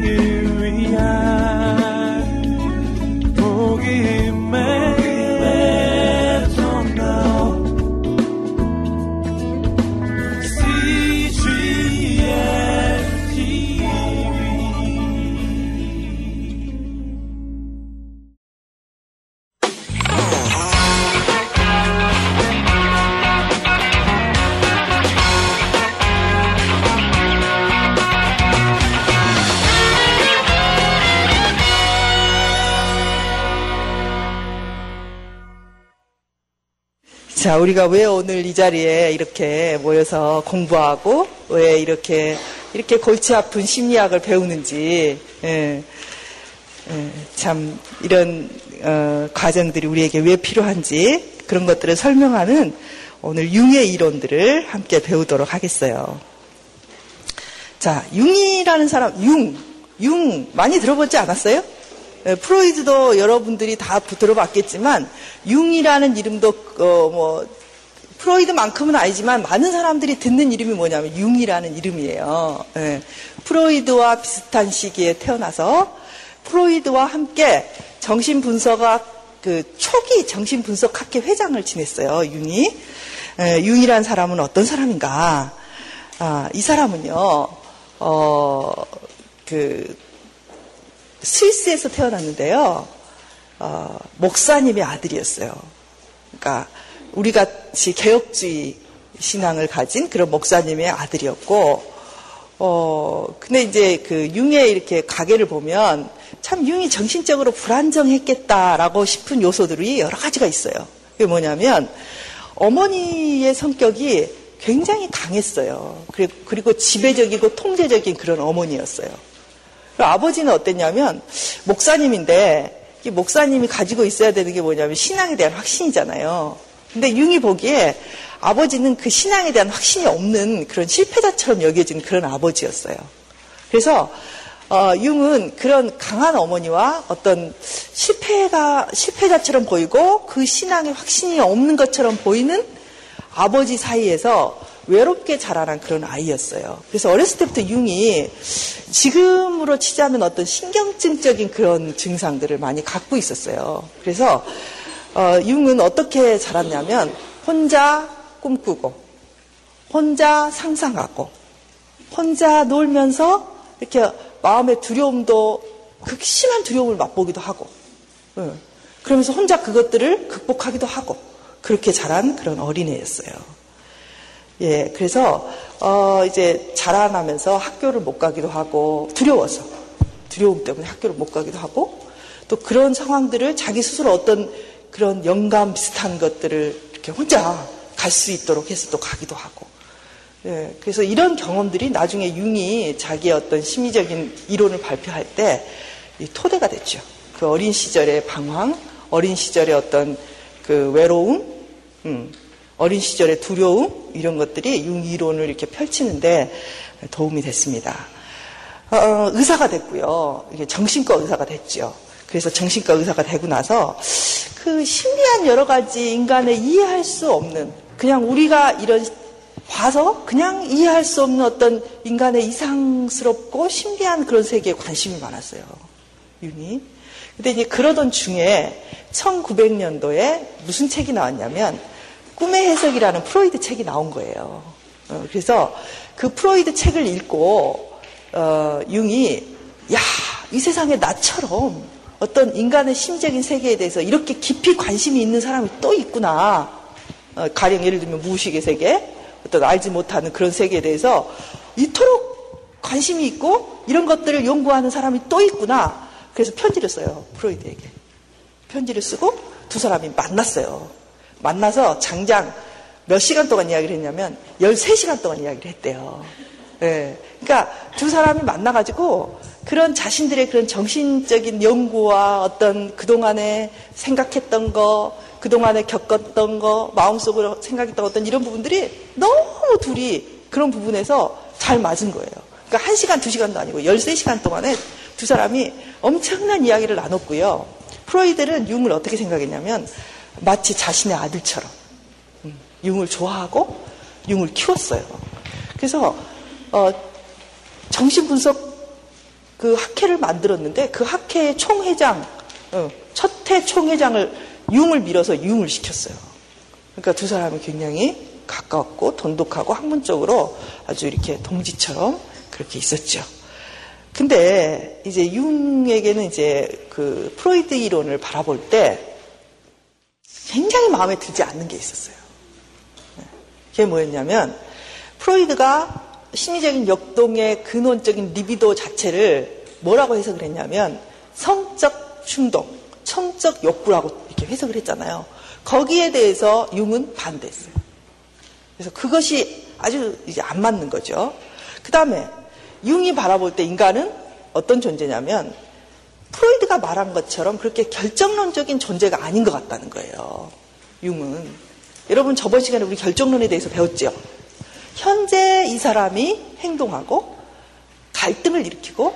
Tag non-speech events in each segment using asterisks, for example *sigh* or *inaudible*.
세 자, 우리가 왜 오늘 이 자리에 이렇게 모여서 공부하고 왜 이렇게 이렇게 골치 아픈 심리학을 배우는지 예, 예, 참 이런 어, 과정들이 우리에게 왜 필요한지 그런 것들을 설명하는 오늘 융의 이론들을 함께 배우도록 하겠어요. 자, 융이라는 사람, 융, 융 많이 들어보지 않았어요? 예, 프로이드도 여러분들이 다 들어봤겠지만 융이라는 이름도 어, 뭐 프로이드만큼은 아니지만 많은 사람들이 듣는 이름이 뭐냐면 융이라는 이름이에요. 예, 프로이드와 비슷한 시기에 태어나서 프로이드와 함께 정신분석학 그 초기 정신분석학회 회장을 지냈어요. 융이. 예, 융이라는 사람은 어떤 사람인가? 아, 이 사람은요. 어, 그 스위스에서 태어났는데요. 어, 목사님의 아들이었어요. 그러니까 우리 같이 개혁주의 신앙을 가진 그런 목사님의 아들이었고, 어, 근데 이제 그 융의 이렇게 가게를 보면 참 융이 정신적으로 불안정했겠다라고 싶은 요소들이 여러 가지가 있어요. 그게 뭐냐면 어머니의 성격이 굉장히 강했어요. 그리고 지배적이고 통제적인 그런 어머니였어요. 아버지는 어땠냐면 목사님인데 목사님이 가지고 있어야 되는 게 뭐냐면 신앙에 대한 확신이잖아요. 근데 융이 보기에 아버지는 그 신앙에 대한 확신이 없는 그런 실패자처럼 여겨진 그런 아버지였어요. 그래서 어, 융은 그런 강한 어머니와 어떤 실패가 실패자처럼 보이고 그 신앙에 확신이 없는 것처럼 보이는 아버지 사이에서 외롭게 자라난 그런 아이였어요. 그래서 어렸을 때부터 융이 지금으로 치자면 어떤 신경증적인 그런 증상들을 많이 갖고 있었어요. 그래서 어, 융은 어떻게 자랐냐면 혼자 꿈꾸고 혼자 상상하고 혼자 놀면서 이렇게 마음의 두려움도 극심한 두려움을 맛보기도 하고 예. 그러면서 혼자 그것들을 극복하기도 하고 그렇게 자란 그런 어린애였어요. 예, 그래서 어 이제 자라나면서 학교를 못 가기도 하고 두려워서 두려움 때문에 학교를 못 가기도 하고 또 그런 상황들을 자기 스스로 어떤 그런 영감 비슷한 것들을 이렇게 혼자 갈 수 있도록 해서 또 가기도 하고 예, 그래서 이런 경험들이 나중에 융이 자기의 어떤 심리적인 이론을 발표할 때 토대가 됐죠. 그 어린 시절의 방황, 어린 시절의 어떤 그 외로움, 음, 어린 시절의 두려움 이런 것들이 융 이론을 이렇게 펼치는데 도움이 됐습니다. 어, 의사가 됐고요. 이게 정신과 의사가 됐죠. 그래서 정신과 의사가 되고 나서 그 신비한 여러 가지 인간의 이해할 수 없는 그냥 우리가 이런 봐서 그냥 이해할 수 없는 어떤 인간의 이상스럽고 신비한 그런 세계에 관심이 많았어요. 융이. 근데 이제 그러던 중에 1900년도에 무슨 책이 나왔냐면 꿈의 해석이라는 프로이드 책이 나온 거예요. 어, 그래서 그 프로이드 책을 읽고 어, 융이 야, 이 세상에 나처럼 어떤 인간의 심적인 세계에 대해서 이렇게 깊이 관심이 있는 사람이 또 있구나. 어, 가령 예를 들면 무의식의 세계, 어떤 알지 못하는 그런 세계에 대해서 이토록 관심이 있고 이런 것들을 연구하는 사람이 또 있구나. 그래서 편지를 써요. 프로이드에게. 편지를 쓰고 두 사람이 만났어요. 만나서 장장 몇 시간 동안 이야기를 했냐면 13시간 동안 이야기를 했대요. 예. 그러니까 두 사람이 만나가지고 그런 자신들의 그런 정신적인 연구와 어떤 그동안에 생각했던 거, 그동안에 겪었던 거, 마음속으로 생각했던 어떤 이런 부분들이 너무 둘이 그런 부분에서 잘 맞은 거예요. 그러니까 1시간, 2시간도 아니고 13시간 동안에 두 사람이 엄청난 이야기를 나눴고요. 프로이드는 융을 어떻게 생각했냐면 마치 자신의 아들처럼 음, 융을 좋아하고 융을 키웠어요. 그래서 어, 정신분석 그 학회를 만들었는데 그 학회의 총회장, 어, 첫해 총회장을 융을 밀어서 융을 시켰어요. 그러니까 두 사람이 굉장히 가까웠고 돈독하고 학문적으로 아주 이렇게 동지처럼 그렇게 있었죠. 근데 이제 융에게는 이제 그 프로이드 이론을 바라볼 때 굉장히 마음에 들지 않는 게 있었어요. 네. 그게 뭐였냐면 프로이드가 심리적인 역동의 근원적인 리비도 자체를 뭐라고 해석을 했냐면 성적 충동, 성적 욕구라고 이렇게 해석을 했잖아요. 거기에 대해서 융은 반대했어요. 그래서 그것이 아주 이제 안 맞는 거죠. 그 다음에 융이 바라볼 때 인간은 어떤 존재냐면 프로이드가 말한 것처럼 그렇게 결정론적인 존재가 아닌 것 같다는 거예요. 융은. 여러분 저번 시간에 우리 결정론에 대해서 배웠죠. 현재 이 사람이 행동하고 갈등을 일으키고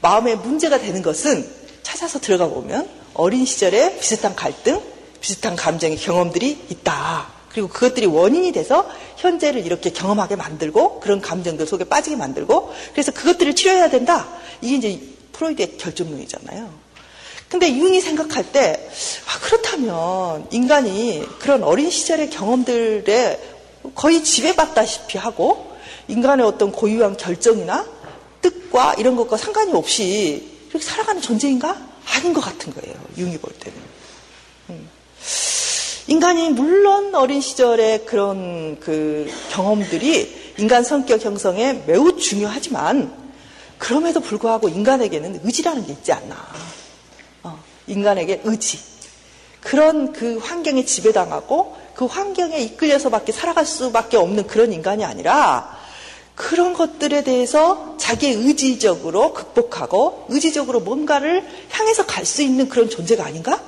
마음에 문제가 되는 것은 찾아서 들어가 보면 어린 시절에 비슷한 갈등, 비슷한 감정의 경험들이 있다. 그리고 그것들이 원인이 돼서 현재를 이렇게 경험하게 만들고 그런 감정들 속에 빠지게 만들고 그래서 그것들을 치료해야 된다. 이게 이제 프로이드의 결정론이잖아요. 근데 융이 생각할 때 아, 그렇다면 인간이 그런 어린 시절의 경험들에 거의 지배받다시피 하고 인간의 어떤 고유한 결정이나 뜻과 이런 것과 상관이 없이 이렇게 살아가는 존재인가? 아닌 것 같은 거예요. 융이 볼 때는. 음. 인간이 물론 어린 시절의 그런 그 경험들이 인간 성격 형성에 매우 중요하지만 그럼에도 불구하고 인간에게는 의지라는 게 있지 않나. 어, 인간에게 의지. 그런 그 환경에 지배당하고 그 환경에 이끌려서밖에 살아갈 수밖에 없는 그런 인간이 아니라 그런 것들에 대해서 자기의 의지적으로 극복하고 의지적으로 뭔가를 향해서 갈 수 있는 그런 존재가 아닌가?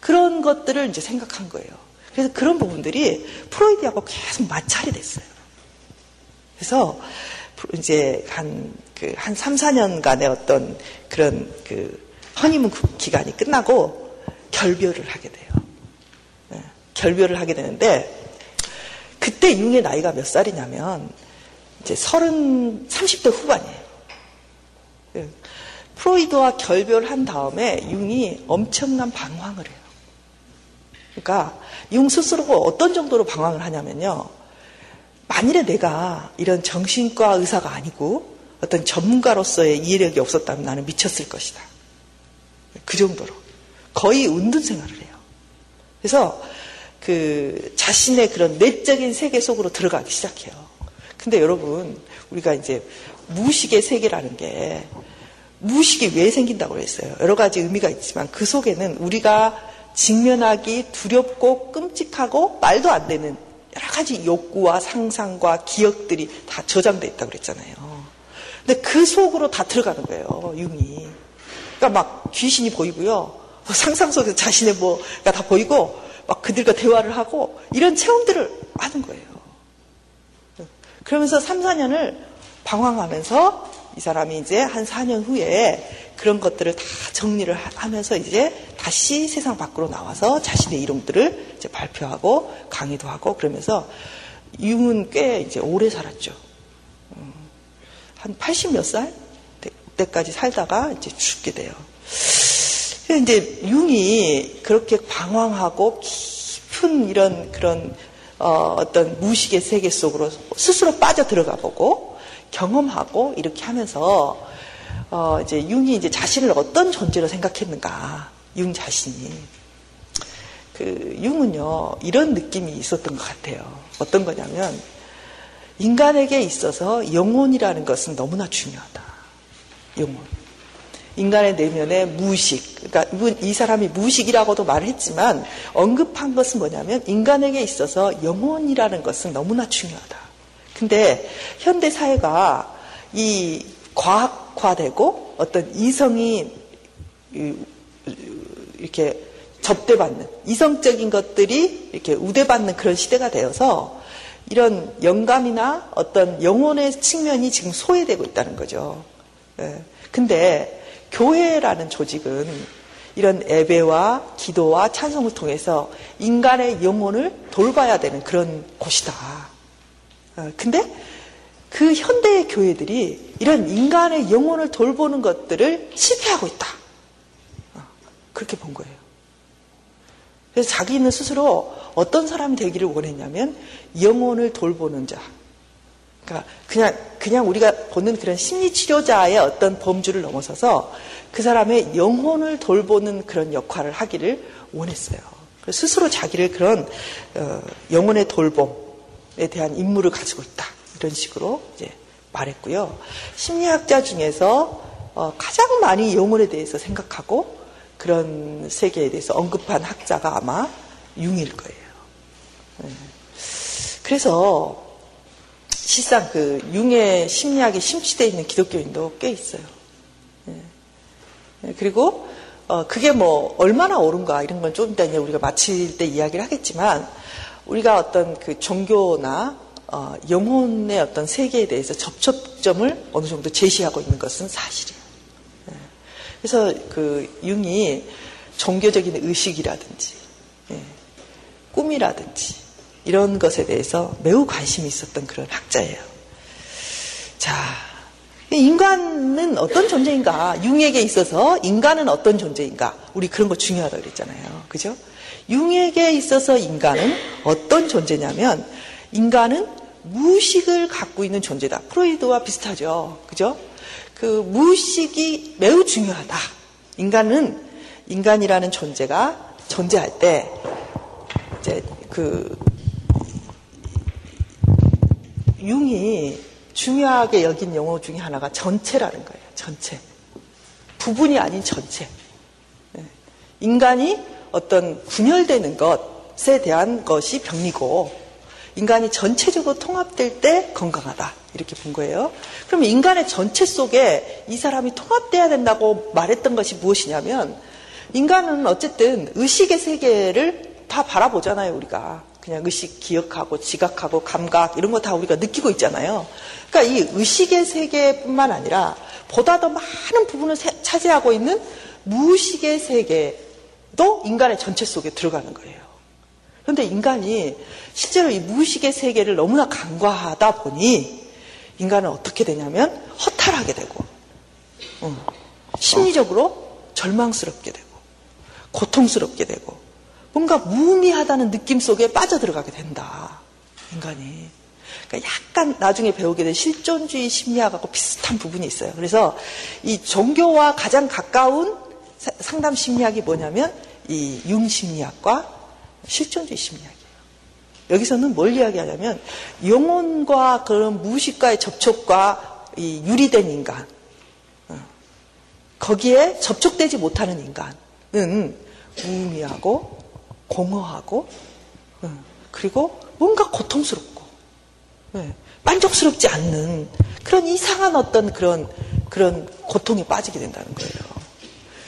그런 것들을 이제 생각한 거예요. 그래서 그런 부분들이 프로이드하고 계속 마찰이 됐어요. 그래서 이제 한, 그, 한 3, 4년간의 어떤 그런 그 허니문 기간이 끝나고 결별을 하게 돼요. 네, 결별을 하게 되는데 그때 융의 나이가 몇 살이냐면 이제 30, 30대 후반이에요. 네, 프로이드와 결별한 다음에 융이 엄청난 방황을 해요. 그러니까 융 스스로가 어떤 정도로 방황을 하냐면요. 만일에 내가 이런 정신과 의사가 아니고 어떤 전문가로서의 이해력이 없었다면 나는 미쳤을 것이다. 그 정도로. 거의 운둔 생활을 해요. 그래서 그 자신의 그런 내적인 세계 속으로 들어가기 시작해요. 근데 여러분, 우리가 이제 무식의 세계라는 게 무식이 왜 생긴다고 했어요. 여러 가지 의미가 있지만 그 속에는 우리가 직면하기 두렵고 끔찍하고 말도 안 되는 여러 가지 욕구와 상상과 기억들이 다 저장돼 있다고 그랬잖아요. 근데 그 속으로 다 들어가는 거예요, 융이. 그러니까 막 귀신이 보이고요. 뭐 상상 속에서 자신의 뭐가 다 보이고 막 그들과 대화를 하고 이런 체험들을 하는 거예요. 그러면서 3, 4년을 방황하면서 이 사람이 이제 한 4년 후에 그런 것들을 다 정리를 하면서 이제 다시 세상 밖으로 나와서 자신의 이름들을 이제 발표하고 강의도 하고 그러면서 융은 꽤 이제 오래 살았죠. 음, 한80 몇 살 때까지 살다가 이제 죽게 돼요. 이제 융이 그렇게 방황하고 깊은 이런 그런 어, 어떤 무식의 세계 속으로 스스로 빠져 들어가 보고 경험하고 이렇게 하면서 어 이제 융이 이제 자신을 어떤 존재로 생각했는가 융 자신이 그 융은요 이런 느낌이 있었던 것 같아요. 어떤 거냐면 인간에게 있어서 영혼이라는 것은 너무나 중요하다. 영혼. 인간의 내면의 무식. 그러니까 이 사람이 무식이라고도 말을 했지만 언급한 것은 뭐냐면 인간에게 있어서 영혼이라는 것은 너무나 중요하다. 근데 현대 사회가 이 과학화되고 어떤 이성이 이렇게 접대받는 이성적인 것들이 이렇게 우대받는 그런 시대가 되어서 이런 영감이나 어떤 영혼의 측면이 지금 소외되고 있다는 거죠. 예. 근데 교회라는 조직은 이런 예배와 기도와 찬송을 통해서 인간의 영혼을 돌봐야 되는 그런 곳이다. 어, 근데 그그 현대의 교회들이 이런 인간의 영혼을 돌보는 것들을 실패하고 있다. 어, 그렇게 본 거예요. 그래서 자기는 스스로 어떤 사람이 되기를 원했냐면 영혼을 돌보는 자. 그러니까 그냥 그냥 우리가 보는 그런 심리 치료자의 어떤 범주를 넘어서서 그 사람의 영혼을 돌보는 그런 역할을 하기를 원했어요. 스스로 자기를 그런 어, 영혼의 돌봄에 대한 임무를 가지고 있다. 이런 식으로 이제 말했고요. 심리학자 중에서 어, 가장 많이 영혼에 대해서 생각하고 그런 세계에 대해서 언급한 학자가 아마 융일 거예요. 네. 그래서 실상 그 융의 심리학에 심취되어 있는 기독교인도 꽤 있어요. 네. 네. 그리고 어, 그게 뭐 얼마나 옳은가 이런 건 좀 이따 우리가 마칠 때 이야기를 하겠지만 우리가 어떤 그 종교나 어, 영혼의 어떤 세계에 대해서 접촉점을 어느 정도 제시하고 있는 것은 사실이에요. 네. 그래서 그 융이 종교적인 의식이라든지 예, 꿈이라든지 이런 것에 대해서 매우 관심이 있었던 그런 학자예요. 자, 인간은 어떤 존재인가? 융에게 있어서 인간은 어떤 존재인가? 우리 그런 거 중요하다고 그랬잖아요. 그죠? 융에게 있어서 인간은 어떤 존재냐면 인간은 무식을 갖고 있는 존재다. 프로이드와 비슷하죠. 그죠? 그 무식이 매우 중요하다. 인간은 인간이라는 존재가 존재할 때 이제 그 융이 중요하게 여긴 용어 중에 하나가 전체라는 거예요. 전체. 부분이 아닌 전체. 네. 인간이 어떤 분열되는 것에 대한 것이 병리고 인간이 전체적으로 통합될 때 건강하다. 이렇게 본 거예요. 그럼 인간의 전체 속에 이 사람이 통합돼야 된다고 말했던 것이 무엇이냐면 인간은 어쨌든 의식의 세계를 다 바라보잖아요, 우리가. 그냥 의식 기억하고 지각하고 감각 이런 거 다 우리가 느끼고 있잖아요. 그러니까 이 의식의 세계뿐만 아니라 보다 더 많은 부분을 차지하고 있는 무의식의 세계도 인간의 전체 속에 들어가는 거예요. 그런데 인간이 실제로 이 무의식의 세계를 너무나 간과하다 보니 인간은 어떻게 되냐면 허탈하게 되고 어, 심리적으로 절망스럽게 되고 고통스럽게 되고 뭔가 무의미하다는 느낌 속에 빠져들어가게 된다. 인간이. 그러니까 약간 나중에 배우게 된 실존주의 심리학하고 비슷한 부분이 있어요. 그래서 이 종교와 가장 가까운 상담 심리학이 뭐냐면 이 융 심리학과 실존주의 심리학이에요. 여기서는 뭘 이야기하냐면 영혼과 그런 무의식과의 접촉과 이 유리된 인간, 어, 거기에 접촉되지 못하는 인간은 무의미하고 공허하고 그리고 뭔가 고통스럽고 예, 만족스럽지 않는 그런 이상한 어떤 그런 그런 고통에 빠지게 된다는 거예요.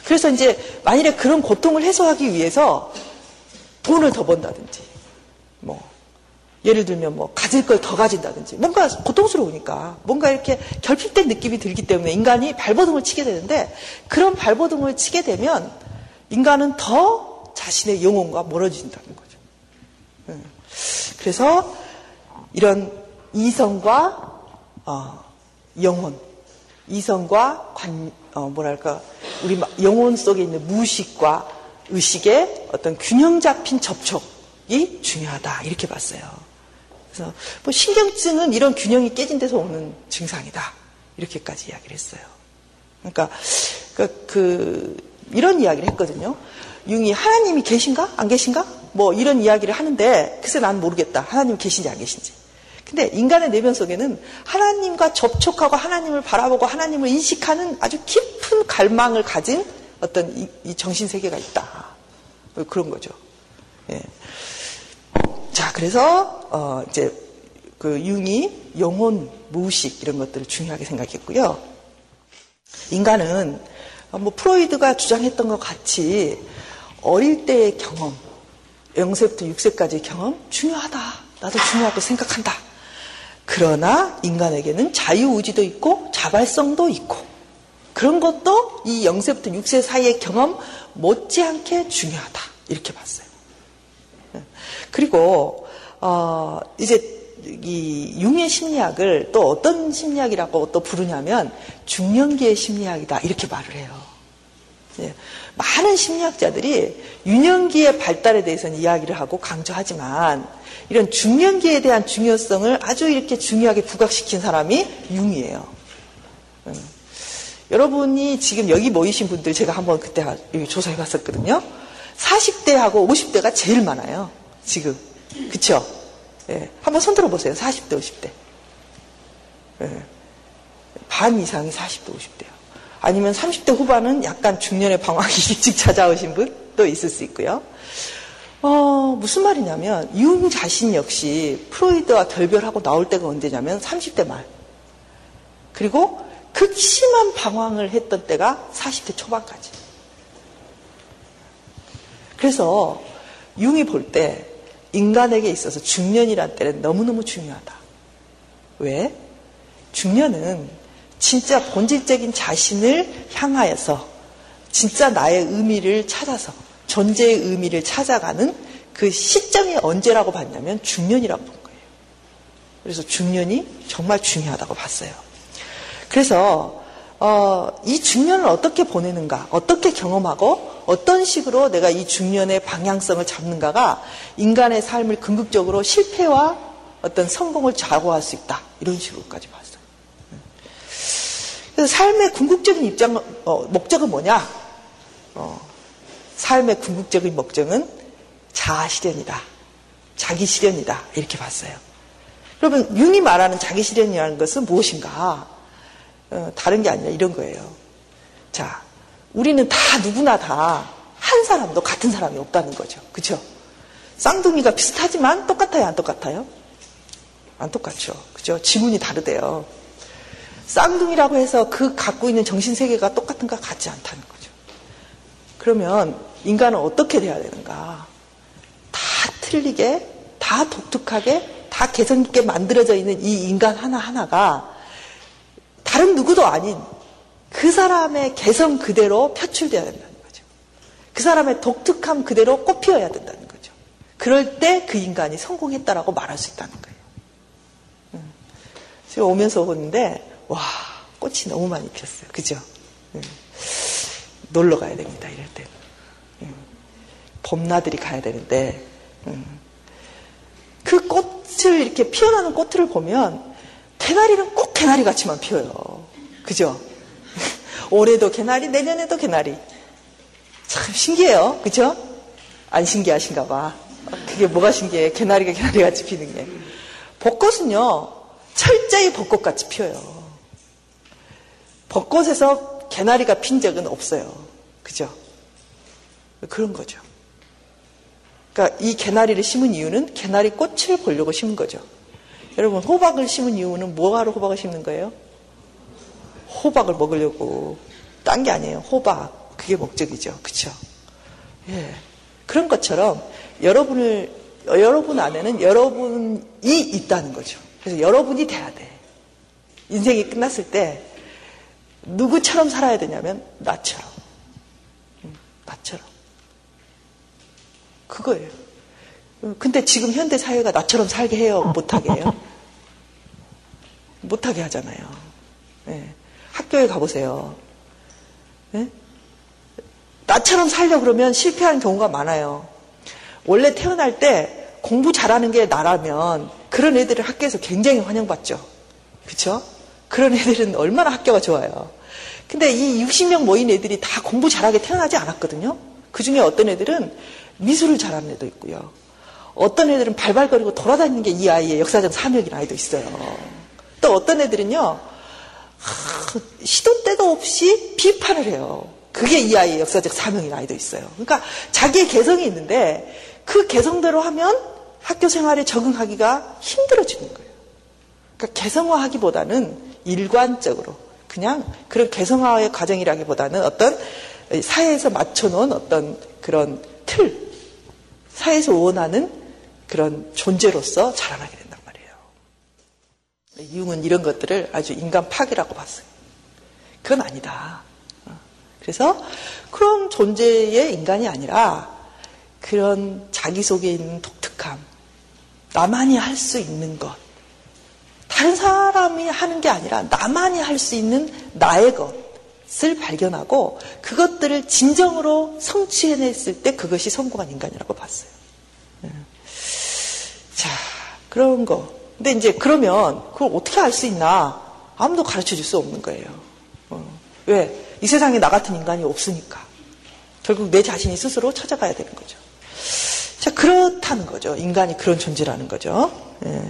그래서 이제 만일에 그런 고통을 해소하기 위해서 돈을 더 번다든지 뭐 예를 들면 뭐 가질 걸 더 가진다든지 뭔가 고통스러우니까 뭔가 이렇게 결핍된 느낌이 들기 때문에 인간이 발버둥을 치게 되는데 그런 발버둥을 치게 되면 인간은 더 자신의 영혼과 멀어진다는 거죠. 예. 그래서 이런 이성과 어, 영혼, 이성과 관, 어, 뭐랄까, 우리 영혼 속에 있는 무의식과 의식의 어떤 균형 잡힌 접촉이 중요하다. 이렇게 봤어요. 그래서 뭐 신경증은 이런 균형이 깨진 데서 오는 증상이다. 이렇게까지 이야기를 했어요. 그러니까 그, 그 이런 이야기를 했거든요. 융이 하나님이 계신가? 안 계신가? 뭐 이런 이야기를 하는데 글쎄 난 모르겠다. 하나님 계신지 안 계신지. 근데 인간의 내면 속에는 하나님과 접촉하고 하나님을 바라보고 하나님을 인식하는 아주 깊은 갈망을 가진 어떤 이, 이 정신 세계가 있다. 뭐 그런 거죠. 예. 자, 그래서 어 이제 그 융이 영혼, 무의식 이런 것들을 중요하게 생각했고요. 인간은 뭐 프로이드가 주장했던 것 같이 어릴 때의 경험, 0세부터 6세까지의 경험 중요하다. 나도 중요하고 생각한다. 그러나 인간에게는 자유의지도 있고 자발성도 있고 그런 것도 이 0세부터 6세 사이의 경험 못지않게 중요하다. 이렇게 봤어요. 그리고 어, 이제 이 융의 심리학을 또 어떤 심리학이라고 또 부르냐면 중년기의 심리학이다 이렇게 말을 해요. 예, 많은 심리학자들이 유년기의 발달에 대해서는 이야기를 하고 강조하지만 이런 중년기에 대한 중요성을 아주 이렇게 중요하게 부각시킨 사람이 융이에요. 음. 여러분이 지금 여기 모이신 분들 제가 한번 그때 조사해 봤었거든요. 40대하고 50대가 제일 많아요. 지금. 그쵸? 예. 한번 손 들어 보세요. 40대, 50대. 예. 반 이상이 40대, 50대요. 아니면 30대 후반은 약간 중년의 방황이 *laughs* 일찍 찾아오신 분도 있을 수 있고요. 어, 무슨 말이냐면, 융 자신 역시 프로이드와 결별하고 나올 때가 언제냐면 30대 말. 그리고 극심한 방황을 했던 때가 40대 초반까지. 그래서 융이 볼 때 인간에게 있어서 중년이란 때는 너무너무 중요하다. 왜? 중년은 진짜 본질적인 자신을 향하여서 진짜 나의 의미를 찾아서 존재의 의미를 찾아가는 그 시점이 언제라고 봤냐면 중년이라고 본 거예요. 그래서 중년이 정말 중요하다고 봤어요. 그래서 어, 이 중년을 어떻게 보내는가, 어떻게 경험하고 어떤 식으로 내가 이 중년의 방향성을 잡는가가 인간의 삶을 궁극적으로 실패와 어떤 성공을 좌우할 수 있다. 이런 식으로까지 봤어요. 그래서 삶의 궁극적인 입장, 어, 목적은 뭐냐? 어, 삶의 궁극적인 목적은 자아 실현이다. 자기 실현이다. 이렇게 봤어요. 그러면 융이 말하는 자기 실현이라는 것은 무엇인가? 어, 다른 게 아니라 이런 거예요. 자, 우리는 다 누구나 다 한 사람도 같은 사람이 없다는 거죠. 그죠? 쌍둥이가 비슷하지만 똑같아요? 안 똑같아요? 안 똑같죠. 그죠? 지문이 다르대요. 쌍둥이라고 해서 그 갖고 있는 정신 세계가 똑같은가 같지 않다는 거죠. 그러면 인간은 어떻게 돼야 되는가? 다 틀리게, 다 독특하게, 다 개성 있게 만들어져 있는 이 인간 하나하나가 다른 누구도 아닌 그 사람의 개성 그대로 표출되어야 된다는 거죠. 그 사람의 독특함 그대로 꽃피어야 된다는 거죠. 그럴 때 그 인간이 성공했다라고 말할 수 있다는 거예요. 음. 제가 오면서 보는데 와 꽃이 너무 많이 피었어요. 그죠? 음. 놀러 가야 됩니다. 이럴 때는. 음. 봄나들이 가야 되는데 그 꽃을 이렇게 피어나는 꽃을 보면 개나리는 꼭 개나리 같이만 피어요. 그죠? *laughs* 올해도 개나리, 내년에도 개나리. 참 신기해요. 그죠? 안 신기하신가 봐. 그게 뭐가 신기해? 개나리가 개나리 같이 피는 게. 벚꽃은요, 철저히 벚꽃같이 피어요. 벚꽃에서 개나리가 핀 적은 없어요. 그죠? 그런 거죠. 그러니까 이 개나리를 심은 이유는 개나리 꽃을 보려고 심은 거죠. 여러분 호박을 심은 이유는 뭐하러 호박을 심는 거예요? 호박을 먹으려고 딴 게 아니에요. 호박 그게 목적이죠. 그렇죠? 예. 그런 것처럼 여러분을 여러분 안에는 여러분이 있다는 거죠. 그래서 여러분이 돼야 돼. 인생이 끝났을 때 누구처럼 살아야 되냐면 나처럼. 음, 나처럼. 그거예요. 근데 지금 현대 사회가 나처럼 살게 해요? 못하게 해요? 못하게 하잖아요. 네. 학교에 가보세요. 네? 나처럼 살려 그러면 실패하는 경우가 많아요. 원래 태어날 때 공부 잘하는 게 나라면 그런 애들을 학교에서 굉장히 환영받죠. 그쵸? 그런 애들은 얼마나 학교가 좋아요. 근데 이 60명 모인 애들이 다 공부 잘하게 태어나지 않았거든요. 그 중에 어떤 애들은 미술을 잘하는 애도 있고요. 어떤 애들은 발발거리고 돌아다니는 게 이 아이의 역사적 사명인 아이도 있어요. 또 어떤 애들은요, 시도 때도 없이 비판을 해요. 그게 이 아이의 역사적 사명인 아이도 있어요. 그러니까 자기의 개성이 있는데 그 개성대로 하면 학교 생활에 적응하기가 힘들어지는 거예요. 그러니까 개성화하기보다는 일관적으로 그냥 그런 개성화의 과정이라기보다는 어떤 사회에서 맞춰놓은 어떤 그런 틀, 사회에서 원하는 그런 존재로서 자라나게 된단 말이에요. 융은 이런 것들을 아주 인간 파괴라고 봤어요. 그건 아니다. 어. 그래서 그런 존재의 인간이 아니라 그런 자기 속에 있는 독특함, 나만이 할 수 있는 것, 다른 사람이 하는 게 아니라 나만이 할 수 있는 나의 것을 발견하고 그것들을 진정으로 성취해냈을 때 그것이 성공한 인간이라고 봤어요. 예. 자, 그런 거. 근데 이제 그러면 그걸 어떻게 알 수 있나? 아무도 가르쳐 줄 수 없는 거예요. 어. 왜? 이 세상에 나 같은 인간이 없으니까. 결국 내 자신이 스스로 찾아가야 되는 거죠. 자, 그렇다는 거죠. 인간이 그런 존재라는 거죠. 예.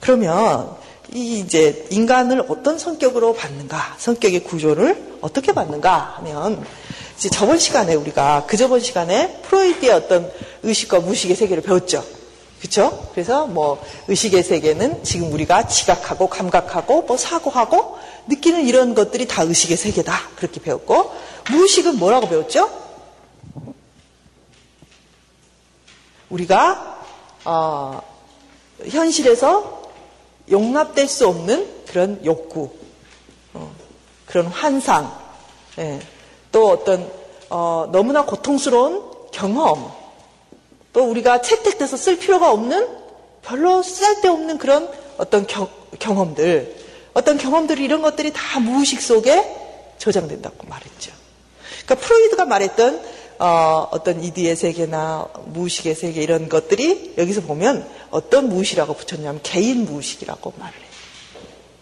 그러면 이 이제 인간을 어떤 성격으로 받는가, 성격의 구조를 어떻게 받는가 하면 이제 저번 시간에 우리가 그 저번 시간에 프로이드의 어떤 의식과 무의식의 세계를 배웠죠. 그렇죠? 그래서 뭐 의식의 세계는 지금 우리가 지각하고 감각하고 뭐 사고하고 느끼는 이런 것들이 다 의식의 세계다 그렇게 배웠고 무의식은 뭐라고 배웠죠? 우리가 어, 현실에서 용납될 수 없는 그런 욕구, 어, 그런 환상, 예, 또 어떤 어, 너무나 고통스러운 경험, 또 우리가 채택돼서 쓸 필요가 없는 별로 쓸데없는 그런 어떤 경, 경험들, 어떤 경험들이 이런 것들이 다 무의식 속에 저장된다고 말했죠. 그러니까 프로이드가 말했던 어, 떤 이디의 세계나 무의식의 세계 이런 것들이 여기서 보면 어떤 무의식이라고 붙였냐면 개인 무의식이라고 말을 해요.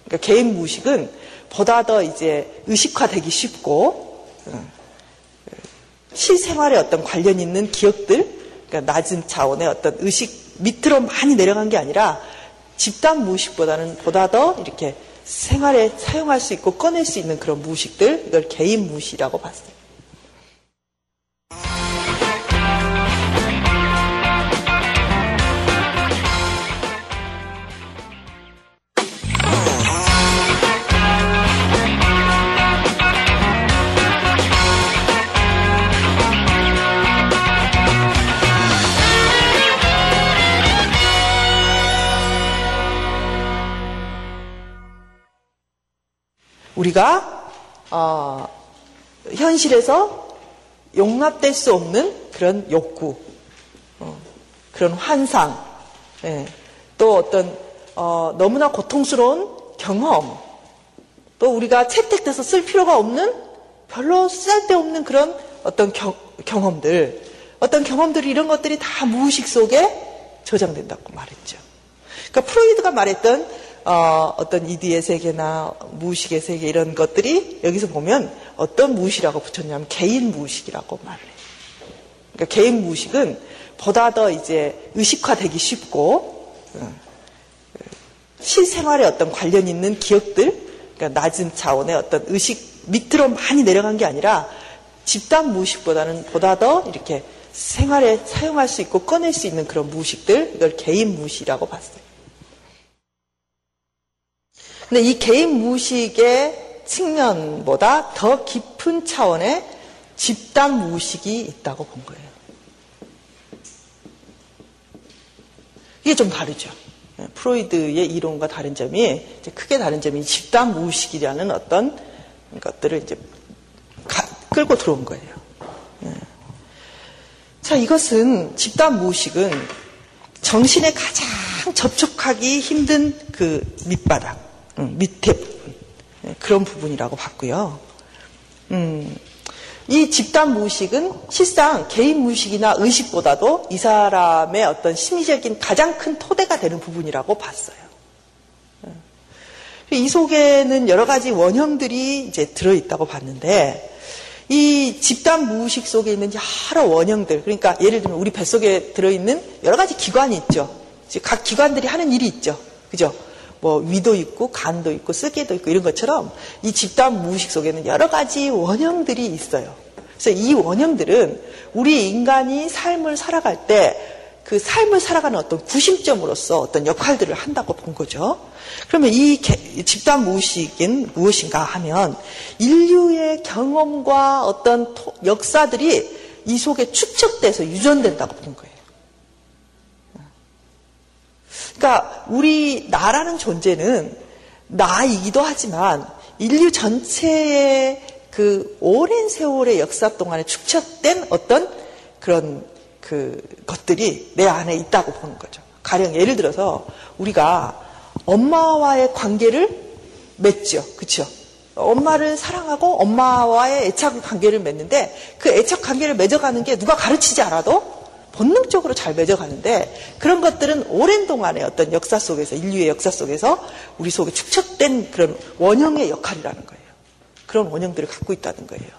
그러니까 개인 무의식은 보다 더 이제 의식화되기 쉽고 어, 실생활에 어떤 관련 있는 기억들, 그러니까 낮은 차원의 어떤 의식 밑으로 많이 내려간 게 아니라 집단 무의식보다는 보다 더 이렇게 생활에 사용할 수 있고 꺼낼 수 있는 그런 무의식들, 이걸 개인 무의식이라고 봤어요. 우리가 어, 현실에서 용납될 수 없는 그런 욕구, 어, 그런 환상, 예, 또 어떤 어, 너무나 고통스러운 경험, 또 우리가 채택돼서 쓸 필요가 없는 별로 쓸데없는 그런 어떤 경, 경험들, 어떤 경험들이 이런 것들이 다 무의식 속에 저장된다고 말했죠. 그러니까 프로이드가 말했던 어, 떤 이디의 세계나 무의식의 세계 이런 것들이 여기서 보면 어떤 무의식이라고 붙였냐면 개인 무의식이라고 말을 해요. 그러니까 개인 무의식은 보다 더 이제 의식화되기 쉽고 어, 실생활에 어떤 관련 있는 기억들, 그러니까 낮은 차원의 어떤 의식 밑으로 많이 내려간 게 아니라 집단 무의식보다는 보다 더 이렇게 생활에 사용할 수 있고 꺼낼 수 있는 그런 무의식들, 이걸 개인 무의식이라고 봤어요. 근데 이 개인 무의식의 측면보다 더 깊은 차원의 집단 무의식이 있다고 본 거예요. 이게 좀 다르죠. 예, 프로이드의 이론과 다른 점이 크게 다른 점이 집단 무의식이라는 어떤 것들을 이제 끌고 들어온 거예요. 예. 자, 이것은 집단 무의식은 정신에 가장 접촉하기 힘든 그 밑바닥, 밑에 부분 예, 그런 부분이라고 봤고요. 음, 이 집단 무의식은 실상 개인 무의식이나 의식보다도 이 사람의 어떤 심리적인 가장 큰 토대가 되는 부분이라고 봤어요. 예. 이 속에는 여러 가지 원형들이 이제 들어있다고 봤는데, 이 집단 무의식 속에 있는 여러 원형들, 그러니까 예를 들면 우리 뱃속에 들어있는 여러 가지 기관이 있죠. 각 기관들이 하는 일이 있죠. 그죠? 뭐 위도 있고 간도 있고 쓰개도 있고 이런 것처럼 이 집단 무의식 속에는 여러 가지 원형들이 있어요. 그래서 이 원형들은 우리 인간이 삶을 살아갈 때 그 삶을 살아가는 어떤 구심점으로서 어떤 역할들을 한다고 본 거죠. 그러면 이 집단 무의식은 무엇인가 하면 인류의 경험과 어떤 역사들이 이 속에 축적돼서 유전된다고 본 거예요. 그러니까 우리 나라는 존재는 나이기도 하지만 인류 전체의 그 오랜 세월의 역사 동안에 축적된 어떤 그런 그 것들이 내 안에 있다고 보는 거죠. 가령 예를 들어서 우리가 엄마와의 관계를 맺죠. 그쵸? 엄마를 사랑하고 엄마와의 애착 관계를 맺는데 그 애착 관계를 맺어가는 게 누가 가르치지 않아도 본능적으로 잘 맺어가는데 그런 것들은 오랜 동안의 어떤 역사 속에서 인류의 역사 속에서 우리 속에 축적된 그런 원형의 역할이라는 거예요. 그런 원형들을 갖고 있다는 거예요.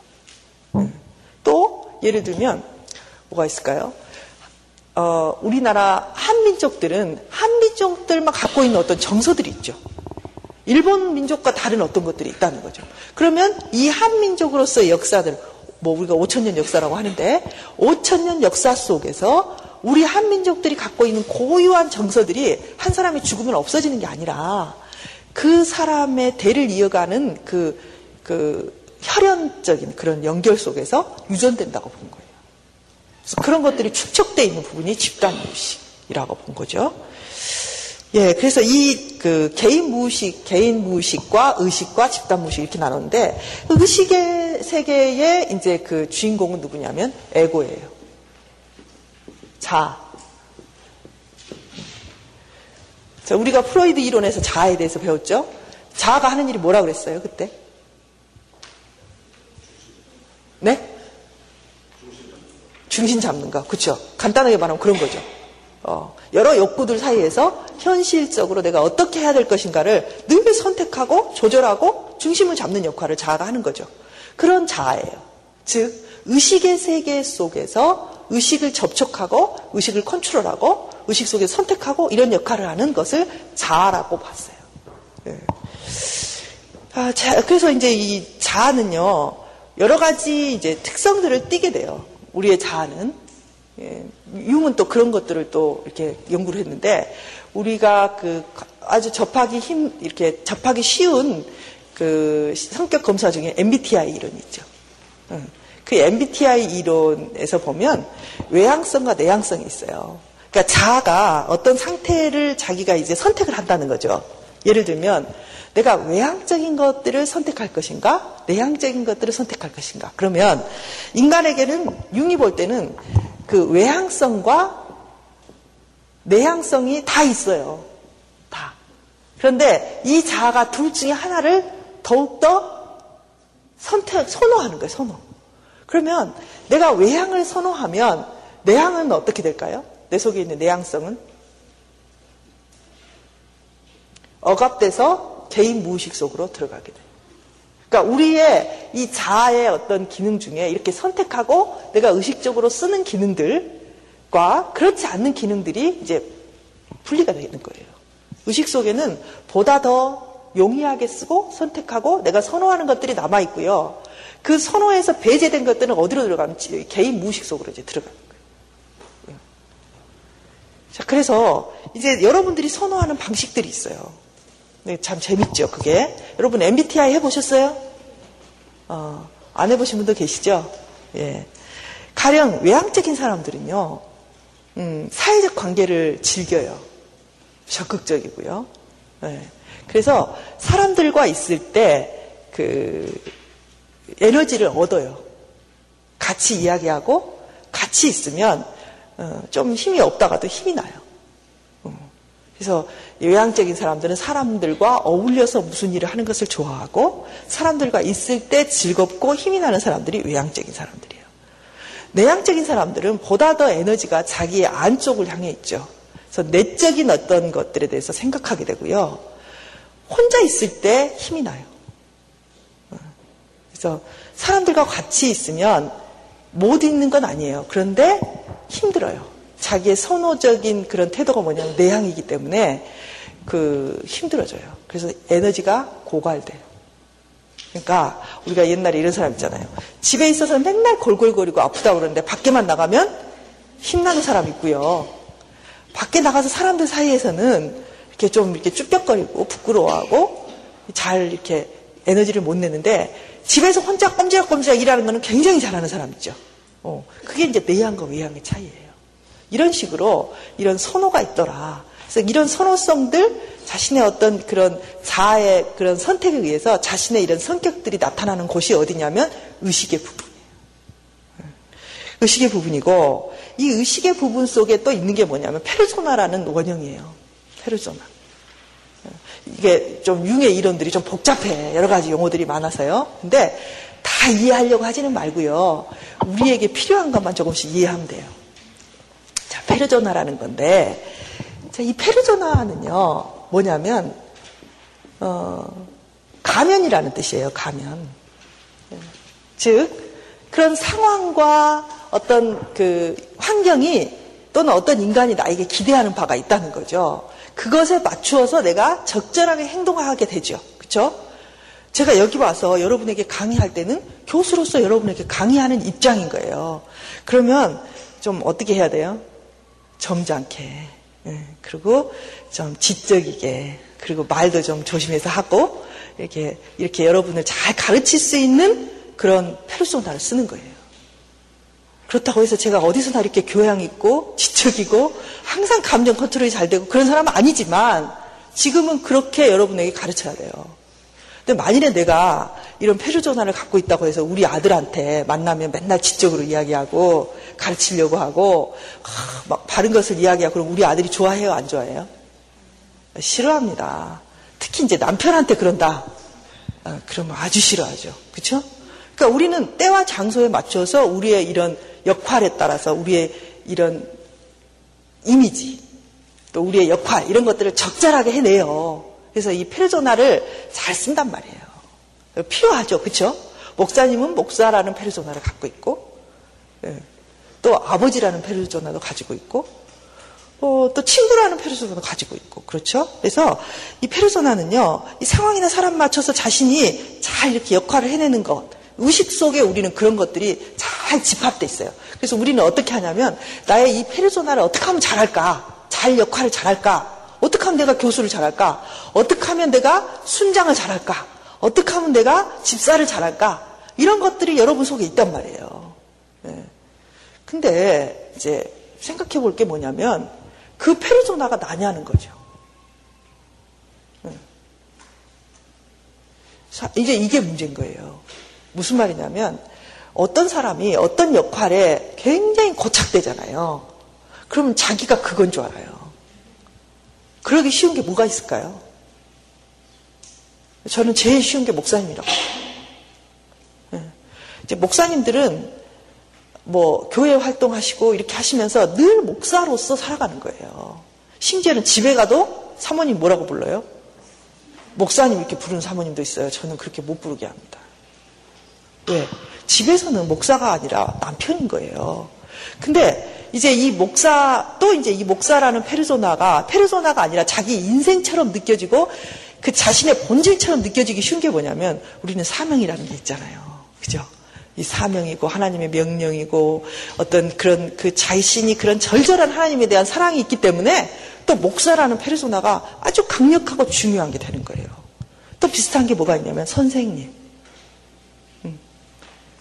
음. 또 예를 들면 뭐가 있을까요? 어, 우리나라 한민족들은 한민족들만 갖고 있는 어떤 정서들이 있죠. 일본 민족과 다른 어떤 것들이 있다는 거죠. 그러면 이 한민족으로서의 역사들, 뭐 우리가 5천년 역사라고 하는데 5천년 역사 속에서 우리 한민족들이 갖고 있는 고유한 정서들이 한 사람이 죽으면 없어지는 게 아니라 그 사람의 대를 이어가는 그, 그 혈연적인 그런 연결 속에서 유전된다고 본 거예요. 그래서 그런 것들이 축적되어 있는 부분이 집단 무의식이라고 본 거죠. 예, 그래서 이 그 개인 무의식, 개인 무의식과 의식과 집단 무의식 이렇게 나눴는데 의식의 세계의 이제 그 주인공은 누구냐면 에고예요. 자. 자, 우리가 프로이드 이론에서 자아에 대해서 배웠죠? 자아가 하는 일이 뭐라 그랬어요, 그때? 네? 중심 잡는 거. 그쵸? 간단하게 말하면 그런 거죠. 어, 여러 욕구들 사이에서 현실적으로 내가 어떻게 해야 될 것인가를 늘 선택하고 조절하고 중심을 잡는 역할을 자아가 하는 거죠. 그런 자아예요. 즉, 의식의 세계 속에서 의식을 접촉하고 의식을 컨트롤하고 의식 속에 선택하고 이런 역할을 하는 것을 자아라고 봤어요. 네. 아, 자, 그래서 이제 이 자아는요, 여러 가지 이제 특성들을 띠게 돼요. 우리의 자아는. 예, 융은 또 그런 것들을 또 이렇게 연구를 했는데 우리가 그 아주 접하기 힘 이렇게 접하기 쉬운 그 성격 검사 중에 MBTI 이론이 있죠. 그 MBTI 이론에서 보면 외향성과 내향성이 있어요. 그러니까 자아가 어떤 상태를 자기가 이제 선택을 한다는 거죠. 예를 들면 내가 외향적인 것들을 선택할 것인가, 내향적인 것들을 선택할 것인가. 그러면 인간에게는 융이 볼 때는 그 외향성과 내향성이 다 있어요. 다. 그런데 이 자아가 둘 중에 하나를 더욱더 선택, 선호하는 거예요, 선호. 그러면 내가 외향을 선호하면 내향은 어떻게 될까요? 내 속에 있는 내향성은? 억압돼서 개인 무의식 속으로 들어가게 돼요. 그러니까 우리의 이 자아의 어떤 기능 중에 이렇게 선택하고 내가 의식적으로 쓰는 기능들과 그렇지 않는 기능들이 이제 분리가 되는 거예요. 의식 속에는 보다 더 용이하게 쓰고 선택하고 내가 선호하는 것들이 남아 있고요. 그 선호에서 배제된 것들은 어디로 들어가면 개인 무의식 속으로 이제 들어가는 거예요. 자, 그래서 이제 여러분들이 선호하는 방식들이 있어요. 네, 참 재밌죠, 그게. 여러분 MBTI 해보셨어요? 어, 안 해보신 분도 계시죠? 예. 가령 외향적인 사람들은요, 음, 사회적 관계를 즐겨요. 적극적이고요. 네. 그래서 사람들과 있을 때, 그, 에너지를 얻어요. 같이 이야기하고, 같이 있으면, 어, 좀 힘이 없다가도 힘이 나요. 그래서 요양적인 사람들은 사람들과 어울려서 무슨 일을 하는 것을 좋아하고 사람들과 있을 때 즐겁고 힘이 나는 사람들이 외향적인 사람들이에요. 내향적인 사람들은 보다 더 에너지가 자기의 안쪽을 향해 있죠. 그래서 내적인 어떤 것들에 대해서 생각하게 되고요. 혼자 있을 때 힘이 나요. 그래서 사람들과 같이 있으면 못 있는 건 아니에요. 그런데 힘들어요. 자기의 선호적인 그런 태도가 뭐냐면 내향이기 때문에 그 힘들어져요. 그래서 에너지가 고갈돼요. 그러니까 우리가 옛날에 이런 사람 있잖아요. 집에 있어서 맨날 골골거리고 아프다 그러는데 밖에만 나가면 힘나는 사람 있고요. 밖에 나가서 사람들 사이에서는 이렇게 좀 이렇게 쭈뼛거리고 부끄러워하고 잘 이렇게 에너지를 못 내는데 집에서 혼자 꼼지락꼼지락 일하는 거는 굉장히 잘하는 사람 있죠. 어, 그게 이제 내향과 외향의 차이예요. 이런 식으로 이런 선호가 있더라. 그래서 이런 선호성들 자신의 어떤 그런 자아의 그런 선택에 의해서 자신의 이런 성격들이 나타나는 곳이 어디냐면 의식의 부분이에요. 의식의 부분이고 이 의식의 부분 속에 또 있는 게 뭐냐면 페르소나라는 원형이에요. 페르소나. 이게 좀 융의 이론들이 좀 복잡해. 여러 가지 용어들이 많아서요. 근데 다 이해하려고 하지는 말고요. 우리에게 필요한 것만 조금씩 이해하면 돼요. 자, 페르조나라는 건데, 자, 이 페르조나는요, 뭐냐면, 어, 가면이라는 뜻이에요, 가면. 즉, 그런 상황과 어떤 그 환경이 또는 어떤 인간이 나에게 기대하는 바가 있다는 거죠. 그것에 맞추어서 내가 적절하게 행동하게 되죠. 그렇죠? 제가 여기 와서 여러분에게 강의할 때는 교수로서 여러분에게 강의하는 입장인 거예요. 그러면 좀 어떻게 해야 돼요? 점잖게. 예, 그리고 좀 지적이게. 그리고 말도 좀 조심해서 하고 이렇게 이렇게 여러분을 잘 가르칠 수 있는 그런 페르소나를 쓰는 거예요. 그렇다고 해서 제가 어디서나 이렇게 교양 있고 지적이고 항상 감정 컨트롤이 잘 되고 그런 사람은 아니지만 지금은 그렇게 여러분에게 가르쳐야 돼요. 근데 만일에 내가 이런 페르조나를 갖고 있다고 해서 우리 아들한테 만나면 맨날 지적으로 이야기하고 가르치려고 하고 막 바른 것을 이야기하고 그럼 우리 아들이 좋아해요 안 좋아해요? 싫어합니다. 특히 이제 남편한테 그런다. 아, 그러면 아주 싫어하죠. 그렇죠? 그러니까 우리는 때와 장소에 맞춰서 우리의 이런 역할에 따라서 우리의 이런 이미지, 또 우리의 역할, 이런 것들을 적절하게 해내요. 그래서 이 페르소나를 잘 쓴단 말이에요. 필요하죠. 그쵸? 목사님은 목사라는 페르소나를 갖고 있고, 예. 또 아버지라는 페르소나도 가지고 있고, 어, 또 친구라는 페르소나도 가지고 있고, 그렇죠? 그래서 이 페르소나는요, 이 상황이나 사람 맞춰서 자신이 잘 이렇게 역할을 해내는 것, 의식 속에 우리는 그런 것들이 잘 집합돼 있어요. 그래서 우리는 어떻게 하냐면 나의 이 페르소나를 어떻게 하면 잘할까? 잘 역할을 잘할까? 어떻게 하면 내가 교수를 잘할까? 어떻게 하면 내가 순장을 잘할까? 어떻게 하면 내가 집사를 잘할까? 이런 것들이 여러분 속에 있단 말이에요. 네. 근데 이제 생각해 볼 게 뭐냐면 그 페르소나가 나냐는 거죠. 네. 이제 이게 문제인 거예요. 무슨 말이냐면 어떤 사람이 어떤 역할에 굉장히 고착되잖아요. 그러면 자기가 그건 줄 알아요. 그러기 쉬운 게 뭐가 있을까요? 저는 제일 쉬운 게 목사님이라고. 네. 이제 목사님들은 뭐 교회 활동하시고 이렇게 하시면서 늘 목사로서 살아가는 거예요. 심지어는 집에 가도 사모님 뭐라고 불러요? 목사님 이렇게 부르는 사모님도 있어요. 저는 그렇게 못 부르게 합니다. 왜? 집에서는 목사가 아니라 남편인 거예요. 근데 이제 이 목사, 또 이제 이 목사라는 페르소나가, 페르소나가 아니라 자기 인생처럼 느껴지고 그 자신의 본질처럼 느껴지기 쉬운 게 뭐냐면 우리는 사명이라는 게 있잖아요. 그죠? 이 사명이고 하나님의 명령이고 어떤 그런 그 자신이 그런 절절한 하나님에 대한 사랑이 있기 때문에 또 목사라는 페르소나가 아주 강력하고 중요한 게 되는 거예요. 또 비슷한 게 뭐가 있냐면 선생님.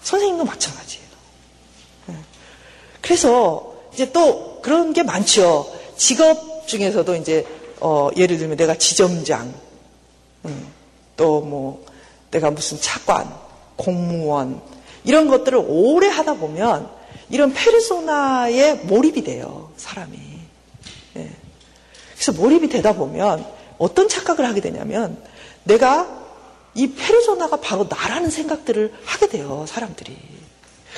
선생님도 마찬가지예요. 예. 그래서 이제 또 그런 게 많죠. 직업 중에서도 이제 어, 예를 들면 내가 지점장, 음, 또뭐 내가 무슨 차관, 공무원 이런 것들을 오래 하다 보면 이런 페르소나에 몰입이 돼요. 사람이. 예. 그래서 몰입이 되다 보면 어떤 착각을 하게 되냐면 내가 이 페르소나가 바로 나라는 생각들을 하게 돼요, 사람들이.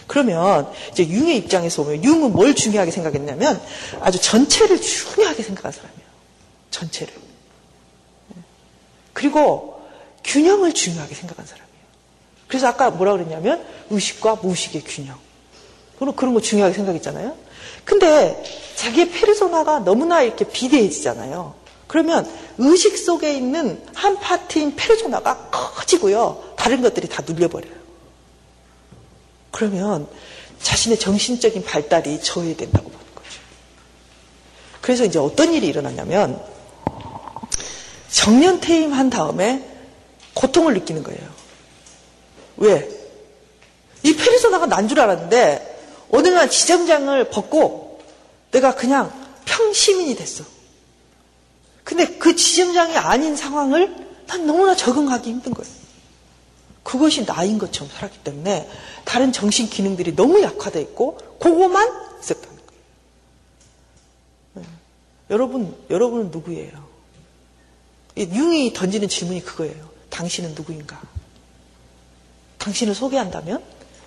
그러면 이제 융의 입장에서 보면 융은 뭘 중요하게 생각했냐면 아주 전체를 중요하게 생각한 사람이에요. 전체를. 그리고 균형을 중요하게 생각한 사람이에요. 그래서 아까 뭐라 그랬냐면 의식과 무의식의 균형. 그런 그런 거 중요하게 생각했잖아요. 근데 자기의 페르소나가 너무나 이렇게 비대해지잖아요. 그러면 의식 속에 있는 한 파트인 페르소나가 커지고요. 다른 것들이 다 눌려버려요. 그러면 자신의 정신적인 발달이 저해된다고 보는 거죠. 그래서 이제 어떤 일이 일어나냐면 정년 퇴임한 다음에 고통을 느끼는 거예요. 왜? 이 페르소나가 난 줄 알았는데 어느 날 지점장을 벗고 내가 그냥 평시민이 됐어. 근데 그 지점장이 아닌 상황을 난 너무나 적응하기 힘든 거예요. 그것이 나인 것처럼 살았기 때문에 다른 정신 기능들이 너무 약화되어 있고 그거만 있었다는 거예요. 네. 여러분, 여러분은 누구예요? 융이 던지는 질문이 그거예요. 당신은 누구인가? 당신을 소개한다면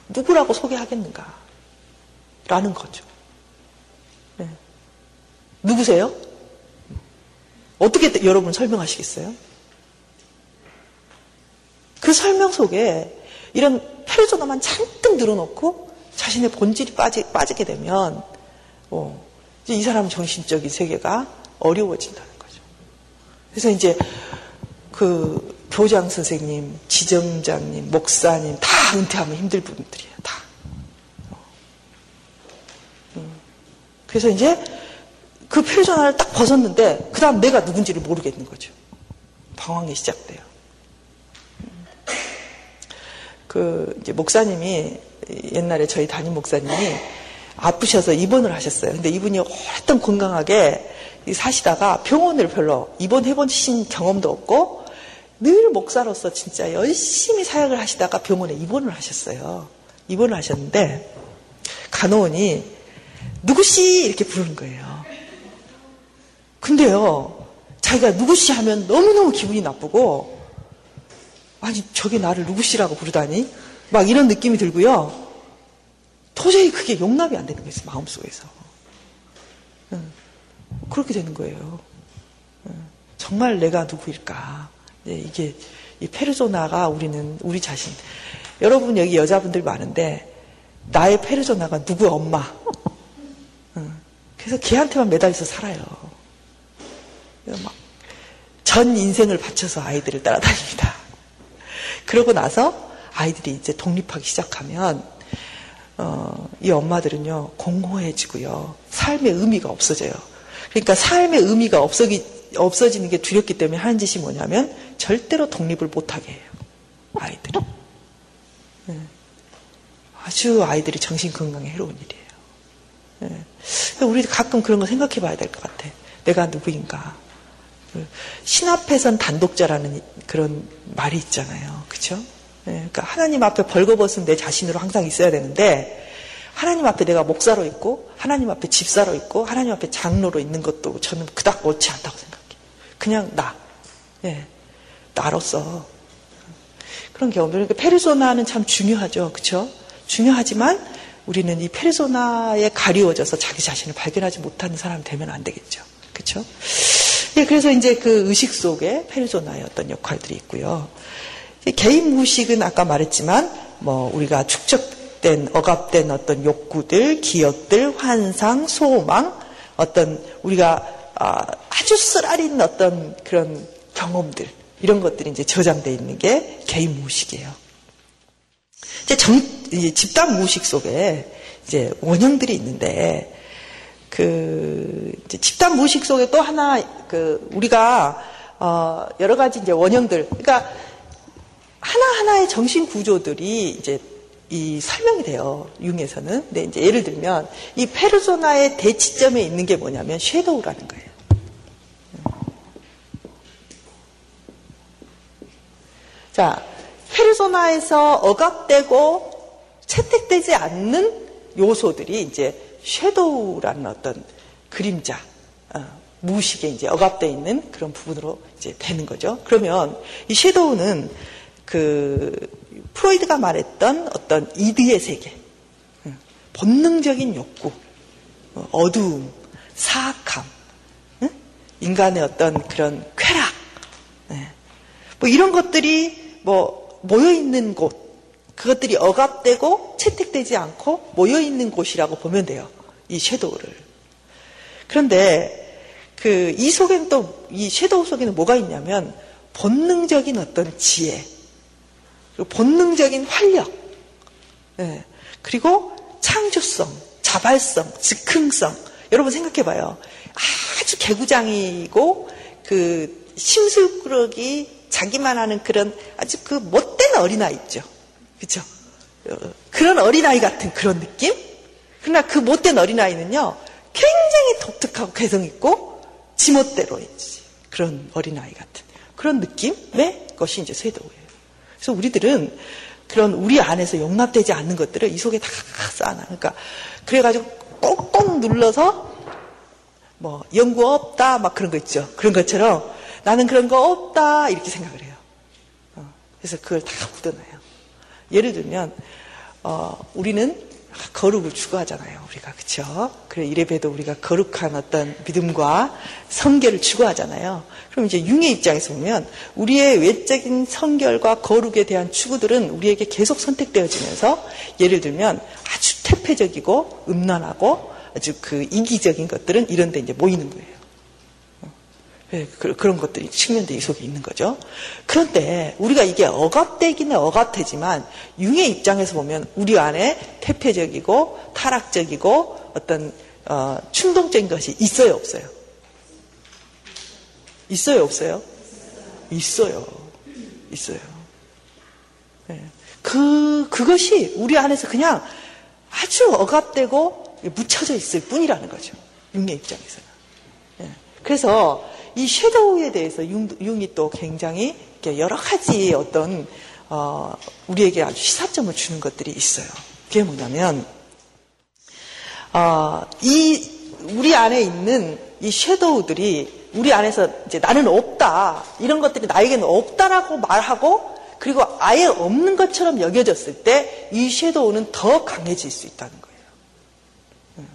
누구라고 소개하겠는가? 라는 거죠. 네. 누구세요? 어떻게 여러분 설명하시겠어요? 그 설명 속에 이런 페르소나만 잔뜩 늘어놓고 자신의 본질이 빠지, 빠지게 되면 어, 이 사람 정신적인 세계가 어려워진다는 거죠. 그래서 이제 그 교장 선생님, 지점장님, 목사님 다 은퇴하면 힘들 분들이에요. 다. 어. 음. 그래서 이제 그 페르소나를 딱 벗었는데 그 다음 내가 누군지를 모르겠는 거죠. 방황이 시작돼요. 음. 그 이제 목사님이 옛날에 저희 담임 목사님이 아프셔서 입원을 하셨어요. 근데 이분이 오랫동안 건강하게 사시다가 병원을 별로 입원해 보신 경험도 없고 늘 목사로서 진짜 열심히 사역을 하시다가 병원에 입원을 하셨어요. 입원을 하셨는데 간호원이 누구씨 이렇게 부르는 거예요. 근데요, 자기가 누구씨 하면 너무너무 기분이 나쁘고 아니 저게 나를 누구씨라고 부르다니 막 이런 느낌이 들고요. 도저히 그게 용납이 안 되는 거예요, 마음속에서. 그렇게 되는 거예요. 정말 내가 누구일까? 네, 이게 이 페르소나가 우리는 우리 자신. 여러분 여기 여자분들 많은데 나의 페르소나가 누구의 엄마. 그래서 걔한테만 매달려서 살아요. 전 인생을 바쳐서 아이들을 따라다닙니다. 그러고 나서 아이들이 이제 독립하기 시작하면 어, 이 엄마들은요 공허해지고요 삶의 의미가 없어져요. 그러니까 삶의 의미가 없어기, 없어지는 게 두렵기 때문에 하는 짓이 뭐냐면 절대로 독립을 못하게 해요. 아이들이. 네. 아주 아이들이 정신 건강에 해로운 일이에요. 네. 우리 가끔 그런 거 생각해 봐야 될 것 같아. 내가 누구인가. 신 앞에선 단독자라는 그런 말이 있잖아요. 네. 그러니까 하나님 앞에 벌거벗은 내 자신으로 항상 있어야 되는데 하나님 앞에 내가 목사로 있고 하나님 앞에 집사로 있고 하나님 앞에 장로로 있는 것도 저는 그닥 옳지 않다고 생각해요. 그냥 나. 예. 나로서 그런 경우들. 그러니까 페르소나는 참 중요하죠. 그렇죠? 중요하지만 우리는 이 페르소나에 가리워져서 자기 자신을 발견하지 못하는 사람 되면 안 되겠죠. 그렇죠? 예, 그래서 이제 그 의식 속에 페르소나의 어떤 역할들이 있고요. 개인 무의식은 아까 말했지만 뭐 우리가 축적된 억압된 어떤 욕구들, 기억들, 환상, 소망, 어떤 우리가 아, 아주 쓰라린 어떤 그런 경험들 이런 것들이 이제 저장되어 있는 게 개인 무의식이에요. 이제 정, 집단 무의식 속에 이제 원형들이 있는데 그 집단 무의식 속에 또 하나 그 우리가 어 여러 가지 이제 원형들 그러니까 하나 하나의 정신 구조들이 이제 이 설명이 돼요. 융에서는. 근데 이제 예를 들면 이 페르소나의 대치점에 있는 게 뭐냐면 섀도우라는 거예요. 자, 페르소나에서 억압되고 채택되지 않는 요소들이 이제 섀도우라는 어떤 그림자, 어, 무의식에 이제 억압되어 있는 그런 부분으로 이제 되는 거죠. 그러면 이 섀도우는 그 프로이드가 말했던 어떤 이드의 세계, 어, 본능적인 욕구, 어, 어두움, 사악함, 인간의 어떤 그런 쾌락, 네. 뭐 이런 것들이 뭐 모여 있는 곳, 그것들이 억압되고 채택되지 않고 모여 있는 곳이라고 보면 돼요. 이 섀도우를. 그런데 그 이 속엔 또이 섀도우 속에는 뭐가 있냐면 본능적인 어떤 지혜, 그리고 본능적인 활력, 네. 그리고 창조성, 자발성, 즉흥성. 여러분 생각해봐요. 아주 개구장이고 그 심술꾸러기 자기만 하는 그런 아주 그 못된 어린아이 있죠. 그죠? 그런 어린아이 같은 그런 느낌? 그러나 그 못된 어린아이는요, 굉장히 독특하고 개성있고, 지멋대로 있지. 그런 어린아이 같은 그런 느낌의 것이 이제 쇄도예요. 그래서 우리들은 그런 우리 안에서 용납되지 않는 것들을 이 속에 다 쌓아놔. 그러니까, 그래가지고 꽁꽁 눌러서, 뭐, 연구 없다, 막 그런 거 있죠. 그런 것처럼 나는 그런 거 없다 이렇게 생각을 해요. 어, 그래서 그걸 다 묻어놔요. 예를 들면 어, 우리는 거룩을 추구하잖아요. 우리가 그렇죠? 그래 이래봬도 우리가 거룩한 어떤 믿음과 성결을 추구하잖아요. 그럼 이제 융의 입장에서 보면 우리의 외적인 성결과 거룩에 대한 추구들은 우리에게 계속 선택되어지면서 예를 들면 아주 태폐적이고 음란하고 아주 그 이기적인 것들은 이런 데 이제 모이는 거예요. 네, 그런 것들이 측면들이 속에 있는 거죠. 그런데 우리가 이게 억압되기는 억압되지만 융의 입장에서 보면 우리 안에 태폐적이고 타락적이고 어떤 어, 충동적인 것이 있어요 없어요? 있어요 없어요? 있어요. 있어요. 네. 그 그것이 우리 안에서 그냥 아주 억압되고 묻혀져 있을 뿐이라는 거죠. 융의 입장에서는. 네. 그래서 이 섀도우에 대해서 융, 이또 굉장히 여러 가지 어떤 어, 우리에게 아주 시사점을 주는 것들이 있어요. 그게 뭐냐면 어, 이 우리 안에 있는 이 섀도우들이 우리 안에서 이제 나는 없다 이런 것들이 나에게는 없다라고 말하고 그리고 아예 없는 것처럼 여겨졌을 때 이 섀도우는 더 강해질 수 있다는 거예요. 음.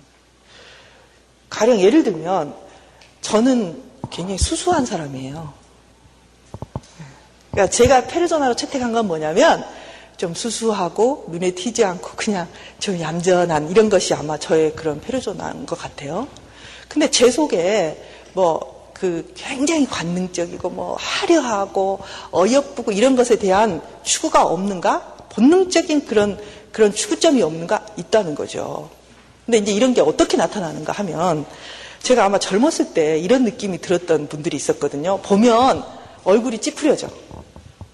가령 예를 들면 저는 굉장히 수수한 사람이에요. 그러니까 제가 페르소나로 채택한 건 뭐냐면 좀 수수하고 눈에 튀지 않고 그냥 좀 얌전한 이런 것이 아마 저의 그런 페르소나인 것 같아요. 근데 제 속에 뭐 그 굉장히 관능적이고 뭐 화려하고 어여쁘고 이런 것에 대한 추구가 없는가? 본능적인 그런 그런 추구점이 없는가? 있다는 거죠. 근데 이제 이런 게 어떻게 나타나는가 하면 제가 아마 젊었을 때 이런 느낌이 들었던 분들이 있었거든요. 보면 얼굴이 찌푸려져.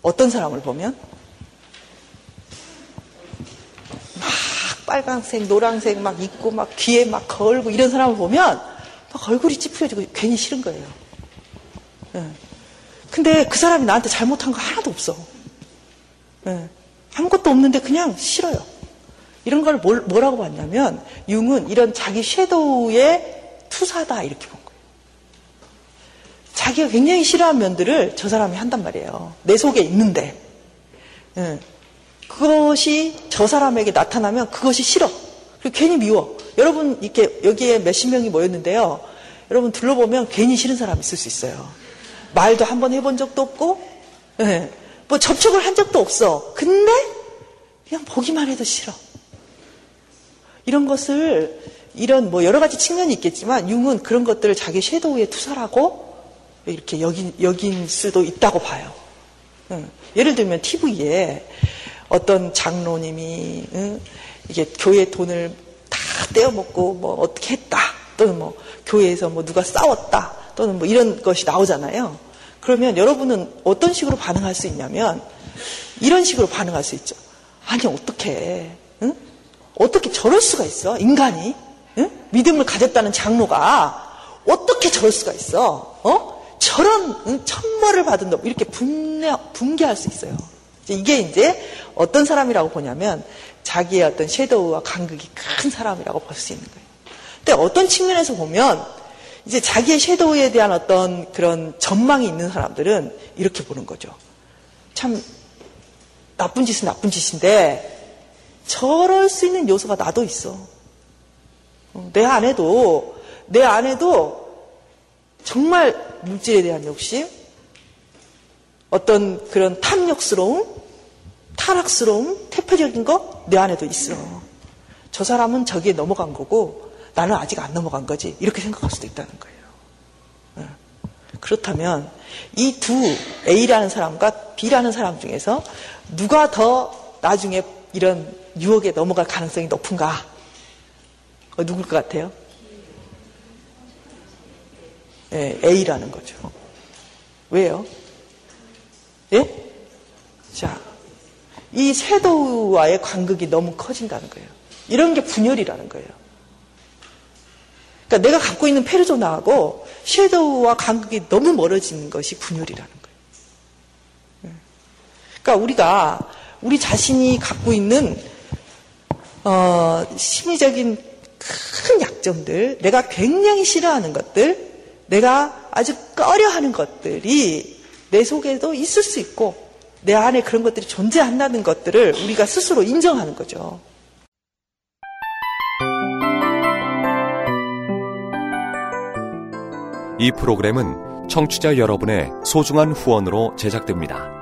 어떤 사람을 보면? 막 빨강색, 노란색 막 있고 막 귀에 막 걸고 이런 사람을 보면 막 얼굴이 찌푸려지고 괜히 싫은 거예요. 네. 근데 그 사람이 나한테 잘못한 거 하나도 없어. 네. 아무것도 없는데 그냥 싫어요. 이런 걸 뭘, 뭐라고 봤냐면 융은 이런 자기 섀도우의 투사다 이렇게 본 거예요. 자기가 굉장히 싫어하는 면들을 저 사람이 한단 말이에요. 내 속에 있는데. 예. 그것이 저 사람에게 나타나면 그것이 싫어. 그리고 괜히 미워. 여러분 이렇게 여기에 몇십 명이 모였는데요. 여러분 둘러보면 괜히 싫은 사람 있을 수 있어요. 말도 한 번 해본 적도 없고, 예. 뭐 접촉을 한 적도 없어. 근데 그냥 보기만 해도 싫어. 이런 것을 이런 뭐 여러 가지 측면이 있겠지만 융은 그런 것들을 자기 섀도우에 투사하고 이렇게 여긴, 여긴 수도 있다고 봐요. 응. 예를 들면 TV에 어떤 장로님이 응? 이게 교회 돈을 다 떼어먹고 뭐 어떻게 했다 또는 뭐 교회에서 뭐 누가 싸웠다 또는 뭐 이런 것이 나오잖아요. 그러면 여러분은 어떤 식으로 반응할 수 있냐면 이런 식으로 반응할 수 있죠. 아니 어떻게 응? 어떻게 저럴 수가 있어 인간이 응? 믿음을 가졌다는 장로가 어떻게 저럴 수가 있어? 어? 저런 응? 천벌을 받은 놈 이렇게 분내, 분개할 수 있어요. 이게 이제 어떤 사람이라고 보냐면 자기의 어떤 섀도우와 간극이 큰 사람이라고 볼 수 있는 거예요. 근데 어떤 측면에서 보면 이제 자기의 섀도우에 대한 어떤 그런 전망이 있는 사람들은 이렇게 보는 거죠. 참 나쁜 짓은 나쁜 짓인데 저럴 수 있는 요소가 나도 있어. 어, 내 안에도, 내 안에도 정말 물질에 대한 욕심, 어떤 그런 탐욕스러움, 타락스러움, 태폐적인 거 내 안에도 있어. 저 사람은 저기에 넘어간 거고 나는 아직 안 넘어간 거지. 이렇게 생각할 수도 있다는 거예요. 어. 그렇다면 이 두 A라는 사람과 B라는 사람 중에서 누가 더 나중에 이런 유혹에 넘어갈 가능성이 높은가? 어, 누굴 것 같아요? 예, A라는 거죠. 왜요? 예? 자, 이 섀도우와의 간극이 너무 커진다는 거예요. 이런 게 분열이라는 거예요. 그러니까 내가 갖고 있는 페르소나하고 섀도우와 간극이 너무 멀어지는 것이 분열이라는 거예요. 예. 그러니까 우리가 우리 자신이 갖고 있는 어, 심리적인 큰 약점들, 내가 굉장히 싫어하는 것들, 내가 아주 꺼려하는 것들이 내 속에도 있을 수 있고 내 안에 그런 것들이 존재한다는 것들을 우리가 스스로 인정하는 거죠. 이 프로그램은 청취자 여러분의 소중한 후원으로 제작됩니다.